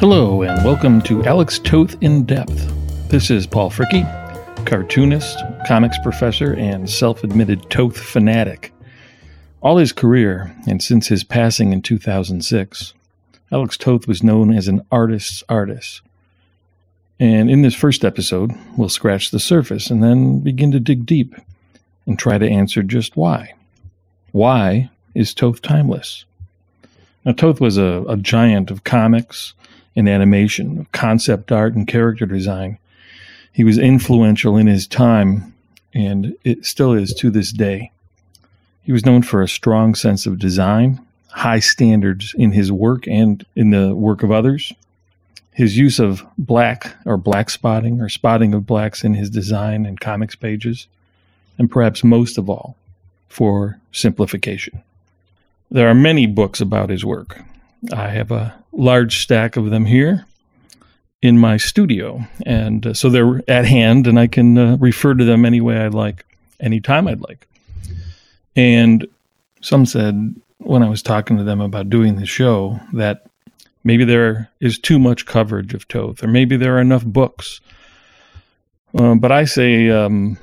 Hello, and welcome to Alex Toth in Depth. This is Paul Fricke, cartoonist, comics professor, and self admitted Toth fanatic. All his career, and since his passing in 2006, Alex Toth was known as an artist's artist. And in this first episode, we'll scratch the surface and then begin to dig deep and try to answer just why. Why is Toth timeless? Now, Toth was a, a giant of comics and animation, concept art, and character design. He was influential in his time, and it still is to this day. He was known for a strong sense of design, high standards in his work and in the work of others. His use of black or black spotting or spotting of blacks in his design and comics pages, and perhaps most of all, for simplification. There are many books about his work. I have a large stack of them here in my studio. And uh, so they're at hand, and I can uh, refer to them any way I'd like, anytime I'd like. And some said when I was talking to them about doing the show that maybe there is too much coverage of Toth, or maybe there are enough books. Uh, but I say um,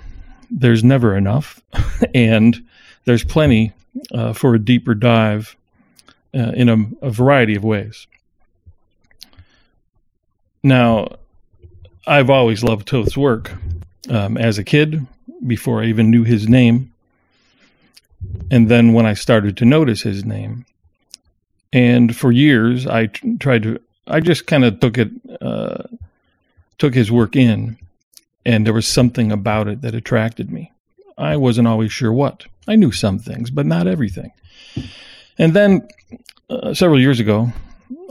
there's never enough, and there's plenty uh, for a deeper dive uh, in a, a, variety of ways. Now, I've always loved Toth's work. Um, as a kid, before I even knew his name, and then when I started to notice his name, and for years I t- tried to, I just kind of took it, uh, took his work in, and there was something about it that attracted me. I wasn't always sure what. I knew some things, but not everything. And then uh, several years ago,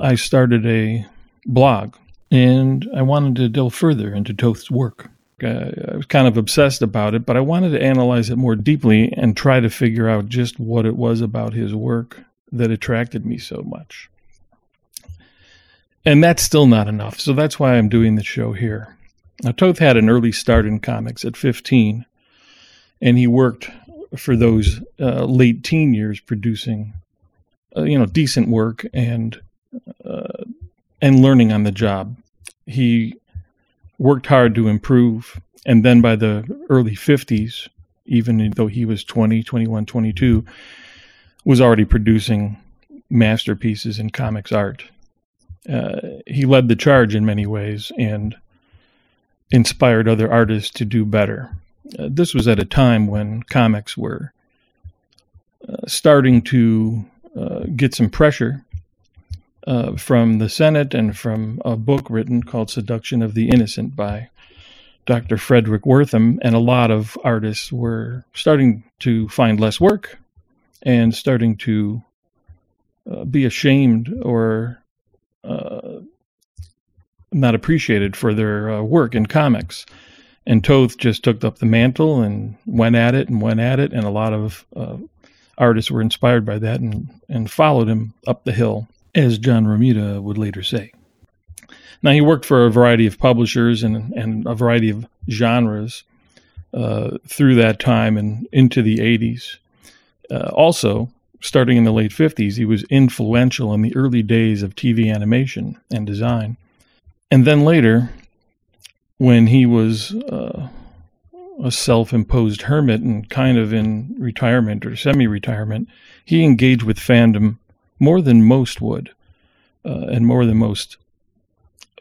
I started a blog and I wanted to delve further into Toth's work. Uh, I was kind of obsessed about it, but I wanted to analyze it more deeply and try to figure out just what it was about his work that attracted me so much. And that's still not enough, so that's why I'm doing the show here. Now, Toth had an early start in comics at 15, and he worked for those uh, late teen years producing, uh, you know, decent work and uh, and learning on the job. He worked hard to improve, and then by the early 50s, even though he was 20, 21, 22, was already producing masterpieces in comics art. Uh, he led the charge in many ways and inspired other artists to do better. Uh, this was at a time when comics were uh, starting to get some pressure uh, from the Senate and from a book written called Seduction of the Innocent by Dr. Fredric Wertham. And a lot of artists were starting to find less work and starting to uh, be ashamed or uh, not appreciated for their work in comics. And Toth just took up the mantle and went at it and went at it, and a lot of uh, artists were inspired by that and, and followed him up the hill, as John Romita would later say. Now, he worked for a variety of publishers and, and a variety of genres uh, through that time and into the 80s. Uh, also, starting in the late 50s, he was influential in the early days of TV animation and design. And then later, when he was uh, a self imposed hermit and kind of in retirement or semi retirement, he engaged with fandom more than most would, uh, and more than most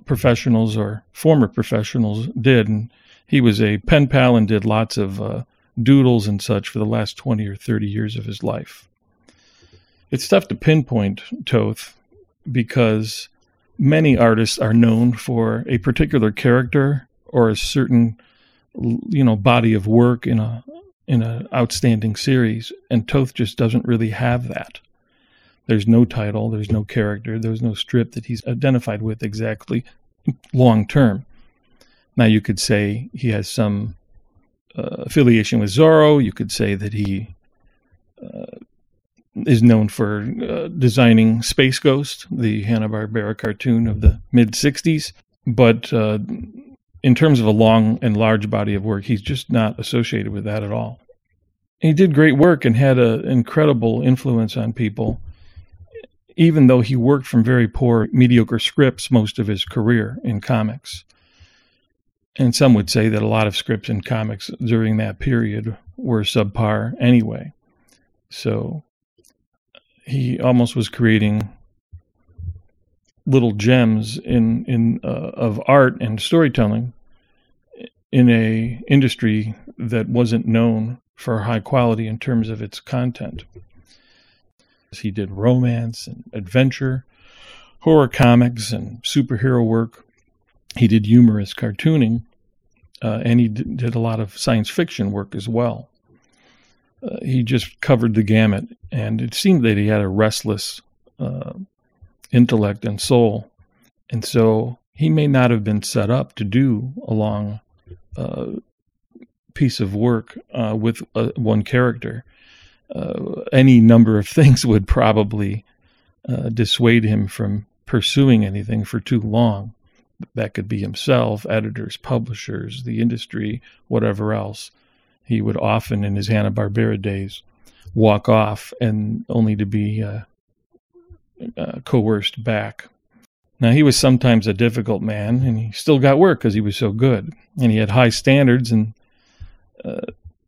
professionals or former professionals did. And he was a pen pal and did lots of uh, doodles and such for the last 20 or 30 years of his life. It's tough to pinpoint Toth because many artists are known for a particular character or a certain you know body of work in a in an outstanding series and Toth just doesn't really have that. There's no title, there's no character, there's no strip that he's identified with exactly long term. Now you could say he has some uh, affiliation with Zorro, you could say that he uh, is known for uh, designing Space Ghost, the Hanna-Barbera cartoon of the mid 60s. But uh, in terms of a long and large body of work, he's just not associated with that at all. He did great work and had an incredible influence on people. even though he worked from very poor, mediocre scripts most of his career in comics. And some would say that a lot of scripts in comics during that period were subpar anyway. So he almost was creating little gems in in uh, of art and storytelling in a industry that wasn't known for high quality in terms of its content. He did romance and adventure, horror comics, and superhero work. He did humorous cartooning, uh, and he did, did, a lot of science fiction work as well. Uh, he just covered the gamut, and it seemed that he had a restless uh, intellect and soul. And so he may not have been set up to do a long uh, piece of work uh, with uh, one character. Uh, any number of things would probably uh, dissuade him from pursuing anything for too long. That could be himself, editors, publishers, the industry, whatever else. He would often, in his Hanna Barbera days, walk off and only to be uh, coerced back. Now, he was sometimes a difficult man, and he still got work because he was so good. And he had high standards, and uh,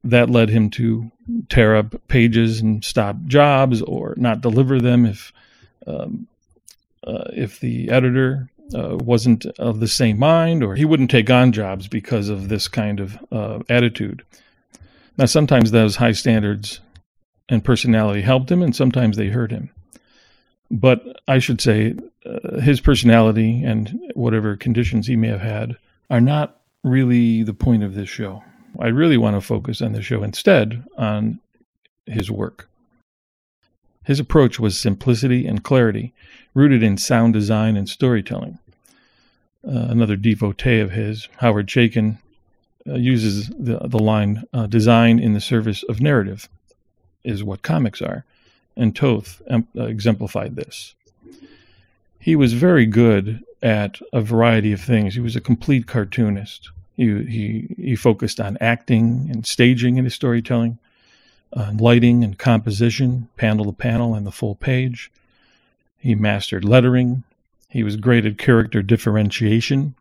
that led him to tear up pages and stop jobs or not deliver them if um, uh, if the editor uh, wasn't of the same mind, or he wouldn't take on jobs because of this kind of uh, attitude. Now, sometimes those high standards and personality helped him, and sometimes they hurt him. But I should say, uh, his personality and whatever conditions he may have had are not really the point of this show. I really want to focus on the show instead on his work. His approach was simplicity and clarity, rooted in sound design and storytelling. Uh, another devotee of his, Howard Chaykin, uh, uses the, the line uh, design in the service of narrative, is what comics are and Toth um, exemplified this. He was very good at a variety of things. He was a complete cartoonist. He he he focused on acting and staging in his storytelling, uh, lighting and composition, panel to panel and the full page. He mastered lettering. He was great at character differentiation,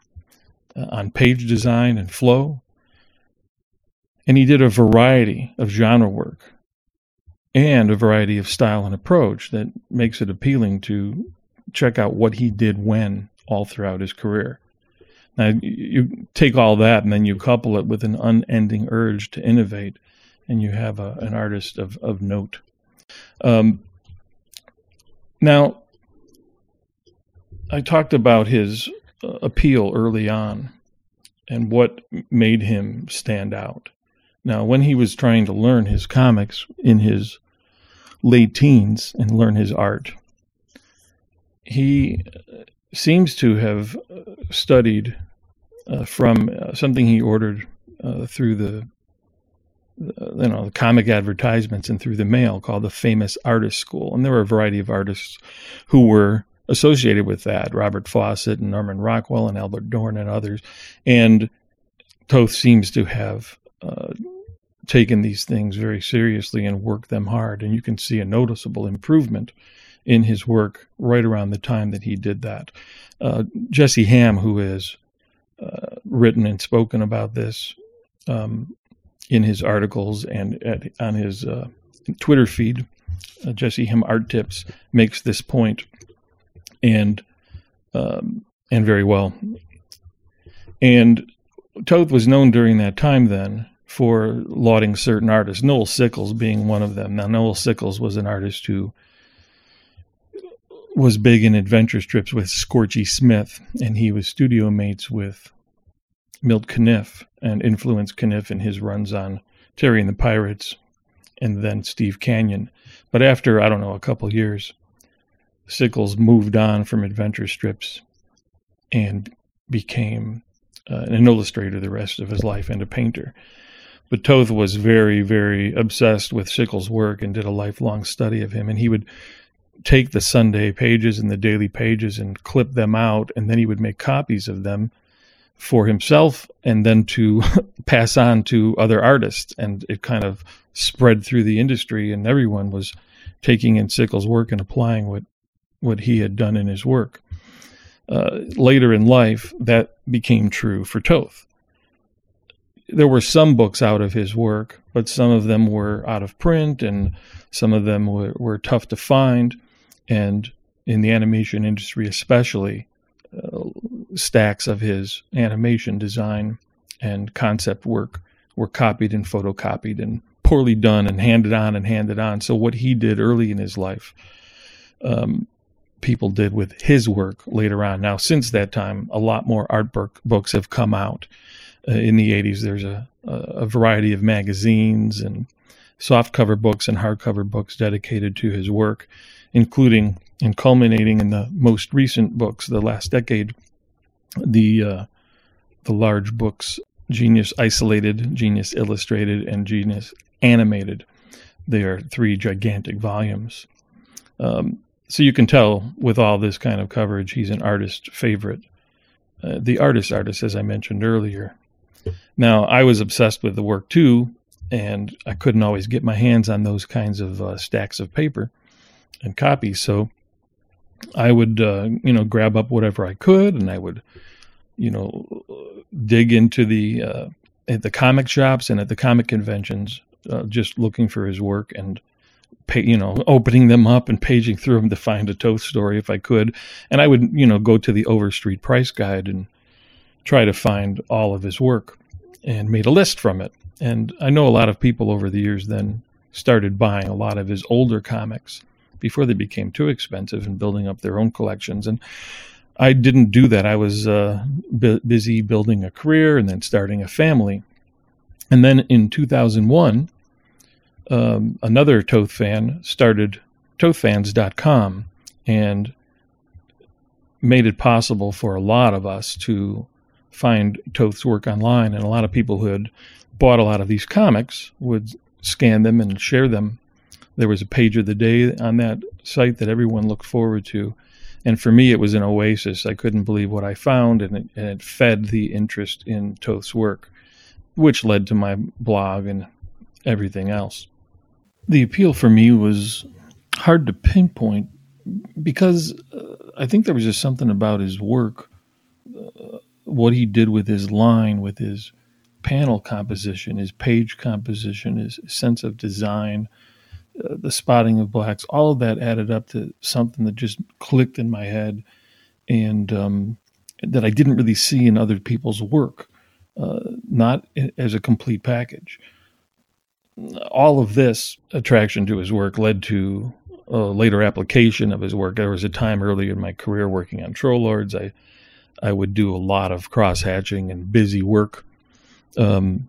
uh, on page design and flow. And he did a variety of genre work and a variety of style and approach that makes it appealing to check out what he did when all throughout his career. Now, you take all that and then you couple it with an unending urge to innovate, and you have a, an artist of, of note. Um, now, I talked about his uh, appeal early on and what made him stand out. Now, when he was trying to learn his comics in his late teens and learn his art. He seems to have studied uh, from uh, something he ordered uh, through the you know the comic advertisements and through the mail called the famous artist school and there were a variety of artists who were associated with that robert fawcett and norman rockwell and Albert Dorne and others and toth seems to have uh, taken these things very seriously and worked them hard. And you can see a noticeable improvement in his work right around the time that he did that. Uh, Jesse Ham, who has uh, written and spoken about this um, in his articles and at, on his uh, Twitter feed, uh, Jesse Ham Art Tips makes this point, and um, and very well. And Toth was known during that time then for lauding certain artists, Noel Sickles being one of them. Now, Noel Sickles was an artist who was big in adventure strips with Scorchy Smith, and he was studio mates with Milt Caniff and influenced Caniff in his runs on Terry and the Pirates and then Steve Canyon. But after, I don't know, a couple years, Sickles moved on from adventure strips and became uh, an illustrator the rest of his life and a painter. But Toth was very, very obsessed with Sickles' work and did a lifelong study of him. And he would take the Sunday pages and the daily pages and clip them out, and then he would make copies of them for himself and then to pass on to other artists. And it kind of spread through the industry, and everyone was taking in Sickles' work and applying what what he had done in his work. Uh, later in life, that became true for Toth. There were some books out of his work, but some of them were out of print and some of them were, were tough to find. And in the animation industry, especially, uh, stacks of his animation design and concept work were copied and photocopied and poorly done and handed on and handed on. So what he did early in his life, um, people did with his work later on. Now, since that time, a lot more art book, books have come out. In the 80s, there's a, a variety of magazines and softcover books and hardcover books dedicated to his work, including and culminating in the most recent books, the last decade, the uh, the large books Genius Isolated, Genius Illustrated, and Genius Animated. They are three gigantic volumes. Um, so you can tell with all this kind of coverage, he's an artist favorite. Uh, the artist artist, as I mentioned earlier. Now, I was obsessed with the work too, and I couldn't always get my hands on those kinds of uh, stacks of paper and copies. So I would, uh, you know, grab up whatever I could, and I would, you know, dig into the uh, at the comic shops and at the comic conventions, uh, just looking for his work and, pay, you know, opening them up and paging through them to find a Toth story if I could. And I would, you know, go to the Overstreet Price Guide and try to find all of his work, and made a list from it. And I know a lot of people over the years then started buying a lot of his older comics before they became too expensive and building up their own collections. And I didn't do that. I was uh, bu- busy building a career and then starting a family. And then in 2001, um, another Toth fan started tothfans.com and made it possible for a lot of us to find Toth's work online. And a lot of people who had bought a lot of these comics would scan them and share them there was a page of the day on that site that everyone looked forward to. And for me, it was an oasis. I couldn't believe what I found, and it, and it fed the interest in Toth's work, which led to my blog and everything else. The appeal for me was hard to pinpoint because uh, I think there was just something about his work, uh, what he did with his line, with his panel composition, his page composition, his sense of design, uh, the spotting of blacks, all of that added up to something that just clicked in my head, and um, that I didn't really see in other people's work, uh, not as a complete package. All of this attraction to his work led to a later application of his work. There was a time earlier in my career working on Troll Lords. I I would do a lot of cross hatching and busy work. Um,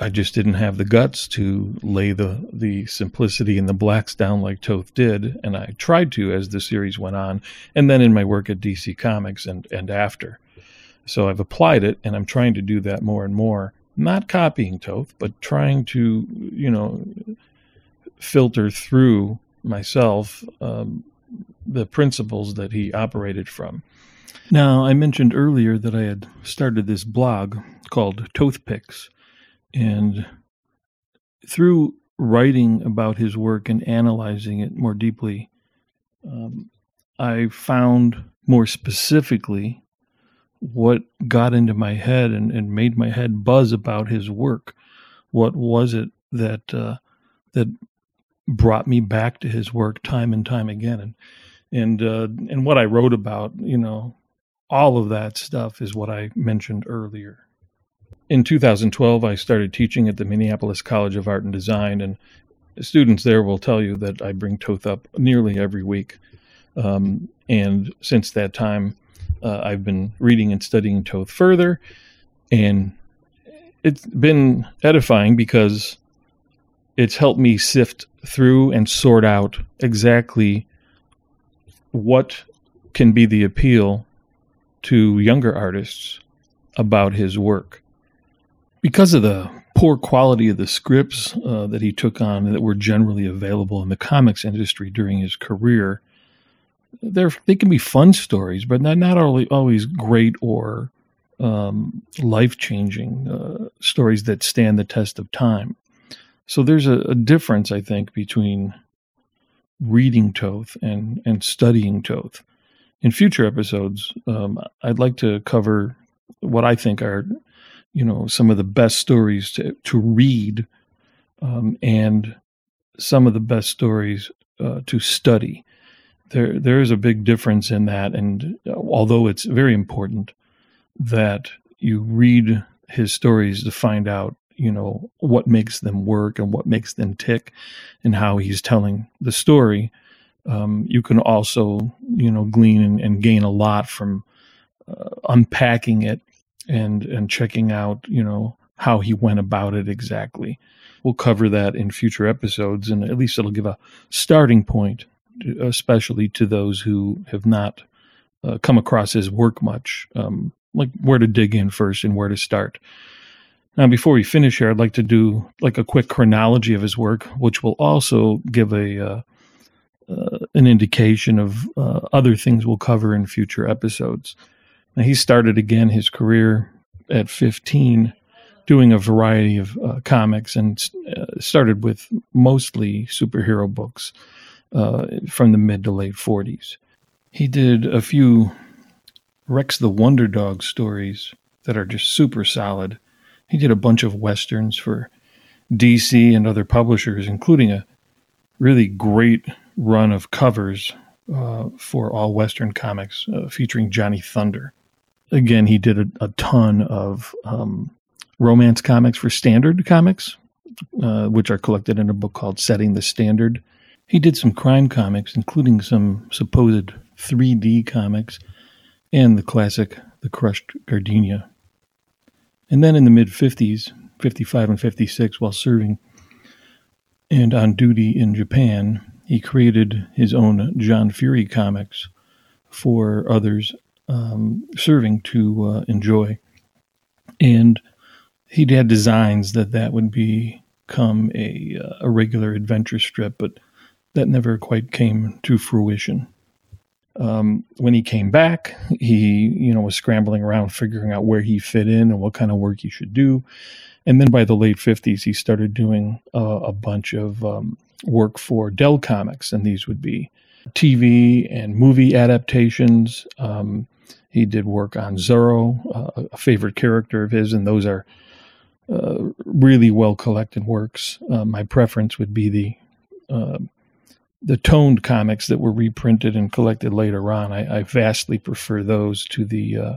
I just didn't have the guts to lay the the simplicity and the blacks down like Toth did, and I tried to as the series went on, and then in my work at DC Comics and and after. So I've applied it, and I'm trying to do that more and more. Not copying Toth, but trying to you know filter through myself um, the principles that he operated from. Now, I mentioned earlier that I had started this blog called Toothpicks, and through writing about his work and analyzing it more deeply, um, I found more specifically what got into my head and, and made my head buzz about his work. What was it that uh, that brought me back to his work time and time again? And and uh, and what I wrote about, you know, all of that stuff is what I mentioned earlier in 2012, I started teaching at the Minneapolis College of Art and Design, and students there will tell you that I bring Toth up nearly every week. Um, and since that time, uh, I've been reading and studying Toth further, and it's been edifying because it's helped me sift through and sort out exactly what can be the appeal to younger artists about his work because of the poor quality of the scripts uh, that he took on that were generally available in the comics industry during his career, they can be fun stories, but not not always great or um, life changing uh, stories that stand the test of time. So there's a, a, difference, I think, between reading Toth and and studying Toth. In future episodes, um, I'd like to cover what I think are, you know, some of the best stories to to read, um, and some of the best stories uh, to study. There there is a big difference in that, and uh, although it's very important that you read his stories to find out you know what makes them work and what makes them tick and how he's telling the story um, you can also you know glean and, and gain a lot from uh, unpacking it and and checking out you know how he went about it exactly. We'll cover that in future episodes and at least it'll give a starting point especially to those who have not uh, come across his work much um, like where to dig in first and where to start. Now, before we finish here, I'd like to do like a quick chronology of his work, which will also give a uh, uh, an indication of uh, other things we'll cover in future episodes. Now, he started again his career at 15, doing a variety of uh, comics, and uh, started with mostly superhero books uh, from the mid to late 40s. He did a few Rex the Wonder Dog stories that are just super solid he did a bunch of westerns for DC and other publishers, including a really great run of covers uh, for all Western comics uh, featuring Johnny Thunder. Again, he did a, a ton of um, romance comics for Standard Comics, uh, which are collected in a book called Setting the Standard. He did some crime comics, including some supposed 3D comics and the classic The Crushed Gardenia and then in the mid 50s, 55 and 56, while serving and on duty in Japan, he created his own Jon Fury comics for others um, serving to uh, enjoy. And he'd had designs that that would become a, uh, a regular adventure strip, but that never quite came to fruition. Um, when he came back, he you know was scrambling around figuring out where he fit in and what kind of work he should do. And then by the late fifties, he started doing uh, a bunch of um, work for Dell Comics, and these would be TV and movie adaptations. Um, he did work on Zorro, uh, a favorite character of his, and those are uh, really well collected works. Uh, my preference would be the uh, the toned comics that were reprinted and collected later on. I, I vastly prefer those to the uh,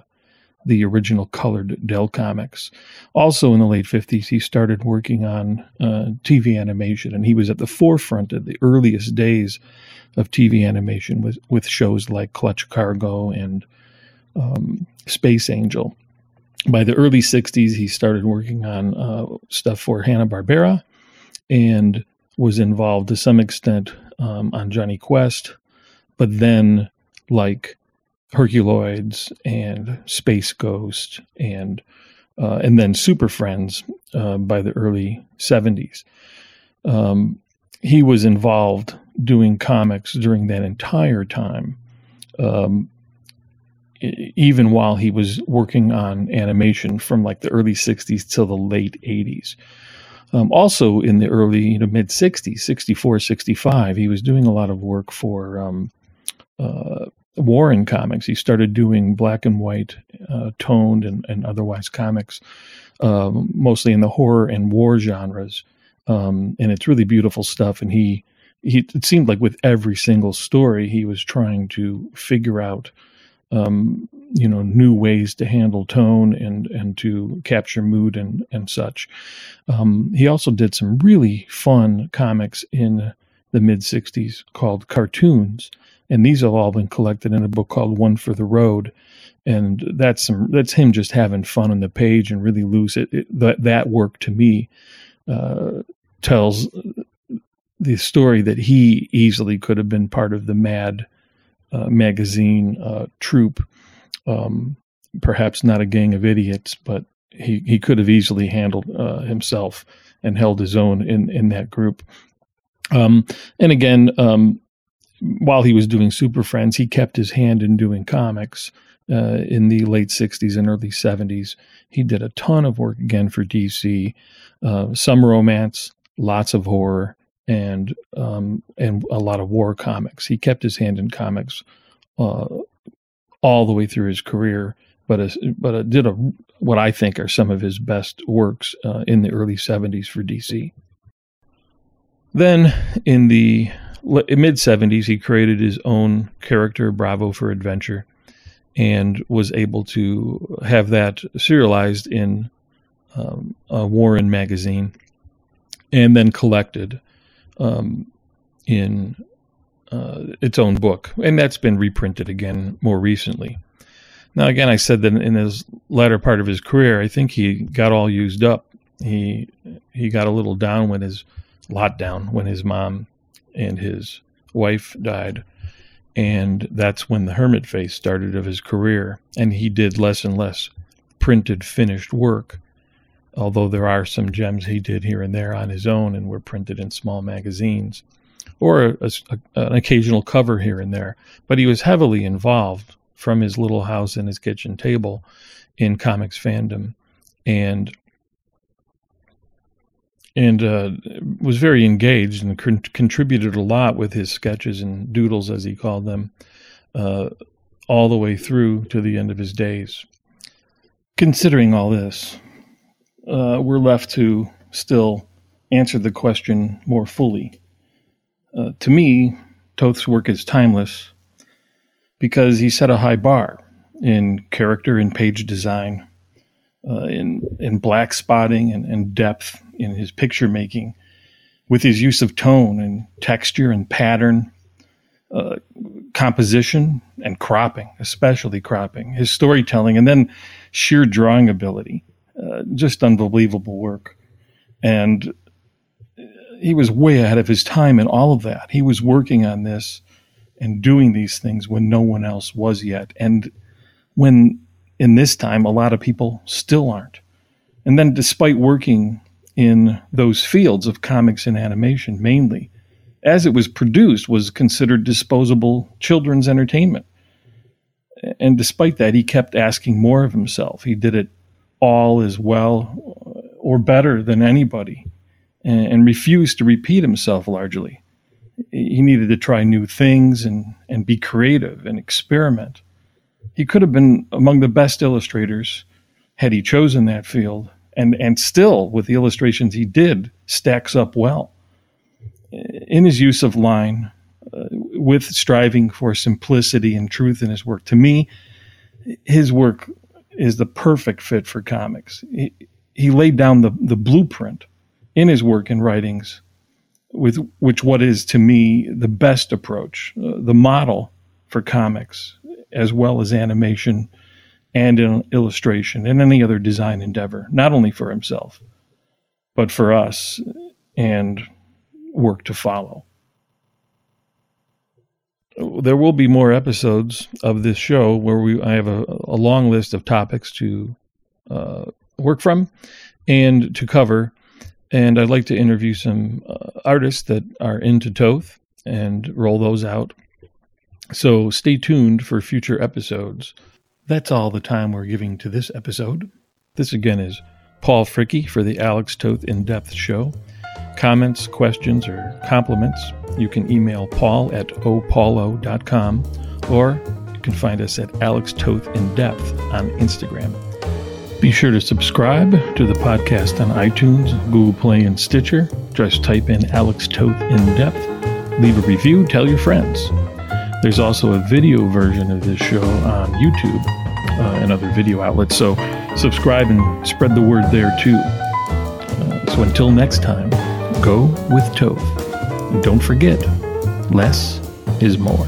the original colored Dell comics. Also, in the late fifties, he started working on uh, TV animation, and he was at the forefront of the earliest days of TV animation with with shows like Clutch Cargo and um, Space Angel. By the early '60s, he started working on uh, stuff for Hanna Barbera, and was involved to some extent um, on Jonny Quest, but then like Herculoids and Space Ghost and uh, and then Super Friends uh, by the early '70s. Um, he was involved doing comics during that entire time, um, even while he was working on animation from like the early '60s till the late '80s. Um, also in the early you know, mid 60s, 64, 65, he was doing a lot of work for um, uh, Warren Comics. He started doing black and white, uh, toned, and, and otherwise comics, um, mostly in the horror and war genres. Um, and it's really beautiful stuff. And he, he, it seemed like with every single story, he was trying to figure out um, you know new ways to handle tone and and to capture mood and and such. Um, he also did some really fun comics in the mid '60s called cartoons, and these have all been collected in a book called One for the Road. And that's some that's him just having fun on the page and really loose. It, it that that work to me uh, tells the story that he easily could have been part of the Mad uh, magazine uh, troupe um, perhaps not a gang of idiots, but he, he could have easily handled uh, himself and held his own in, in that group. Um, and again, um, while he was doing Super Friends, he kept his hand in doing comics uh, in the late 60s and early 70s. He did a ton of work again for DC, uh, some romance, lots of horror, and um, and a lot of war comics. He kept his hand in comics uh, all the way through his career, but a, but a, did a, what I think are some of his best works uh, in the early '70s for DC. Then in the mid 70s, he created his own character, Bravo for Adventure, and was able to have that serialized in um, Warren magazine and then collected um, in uh, its own book. And that's been reprinted again more recently. Now, again, I said that in his latter part of his career, I think he got all used up. He he got a little down when his lot down when his mom and his wife died. And that's when the hermit phase started of his career. And he did less and less printed, finished work, although there are some gems he did here and there on his own and were printed in small magazines or a, a, an occasional cover here and there. But he was heavily involved from his little house and his kitchen table in comics fandom. And and uh, was very engaged and con- contributed a lot with his sketches and doodles, as he called them, uh, all the way through to the end of his days. Considering all this, uh, we're left to still answer the question more fully. Uh, to me, Toth's work is timeless because he set a high bar in character and page design, uh, in in black spotting and, and depth in his picture making with his use of tone and texture and pattern, uh, composition and cropping, especially cropping, his storytelling, and then sheer drawing ability. Uh, just unbelievable work. And he was way ahead of his time in all of that. He was working on this and doing these things when no one else was yet. And when in this time, a lot of people still aren't. And then, despite working in those fields of comics and animation mainly, as it was produced, was considered disposable children's entertainment. And despite that, he kept asking more of himself. He did it all as well uh, or better than anybody and, and refused to repeat himself largely. He needed to try new things and, and be creative and experiment. He could have been among the best illustrators had he chosen that field. And and still with the illustrations he did stacks up well. In his use of line uh, with striving for simplicity and truth in his work to me his work is the perfect fit for comics. He, he laid down the, the blueprint in his work and writings with which what is to me the best approach uh, the model for comics as well as animation and in illustration and any other design endeavor, not only for himself, but for us and work to follow. There will be more episodes of this show where we I have a, a long list of topics to uh, work from and to cover, and I'd like to interview some uh, artists that are into Toth and roll those out. So stay tuned for future episodes. That's all the time we're giving to this episode. This again is Paul Fricke for the Alex Toth In Depth Show. Comments, questions, or compliments, you can email paul at opaulo.com or you can find us at Alex Toth In Depth on Instagram. Be sure to subscribe to the podcast on iTunes, Google Play, and Stitcher. Just type in Alex Toth In Depth. Leave a review, tell your friends. There's also a video version of this show on YouTube uh, and other video outlets. So subscribe and spread the word there too. Uh, so until next time, go with Tove. And don't forget, less is more.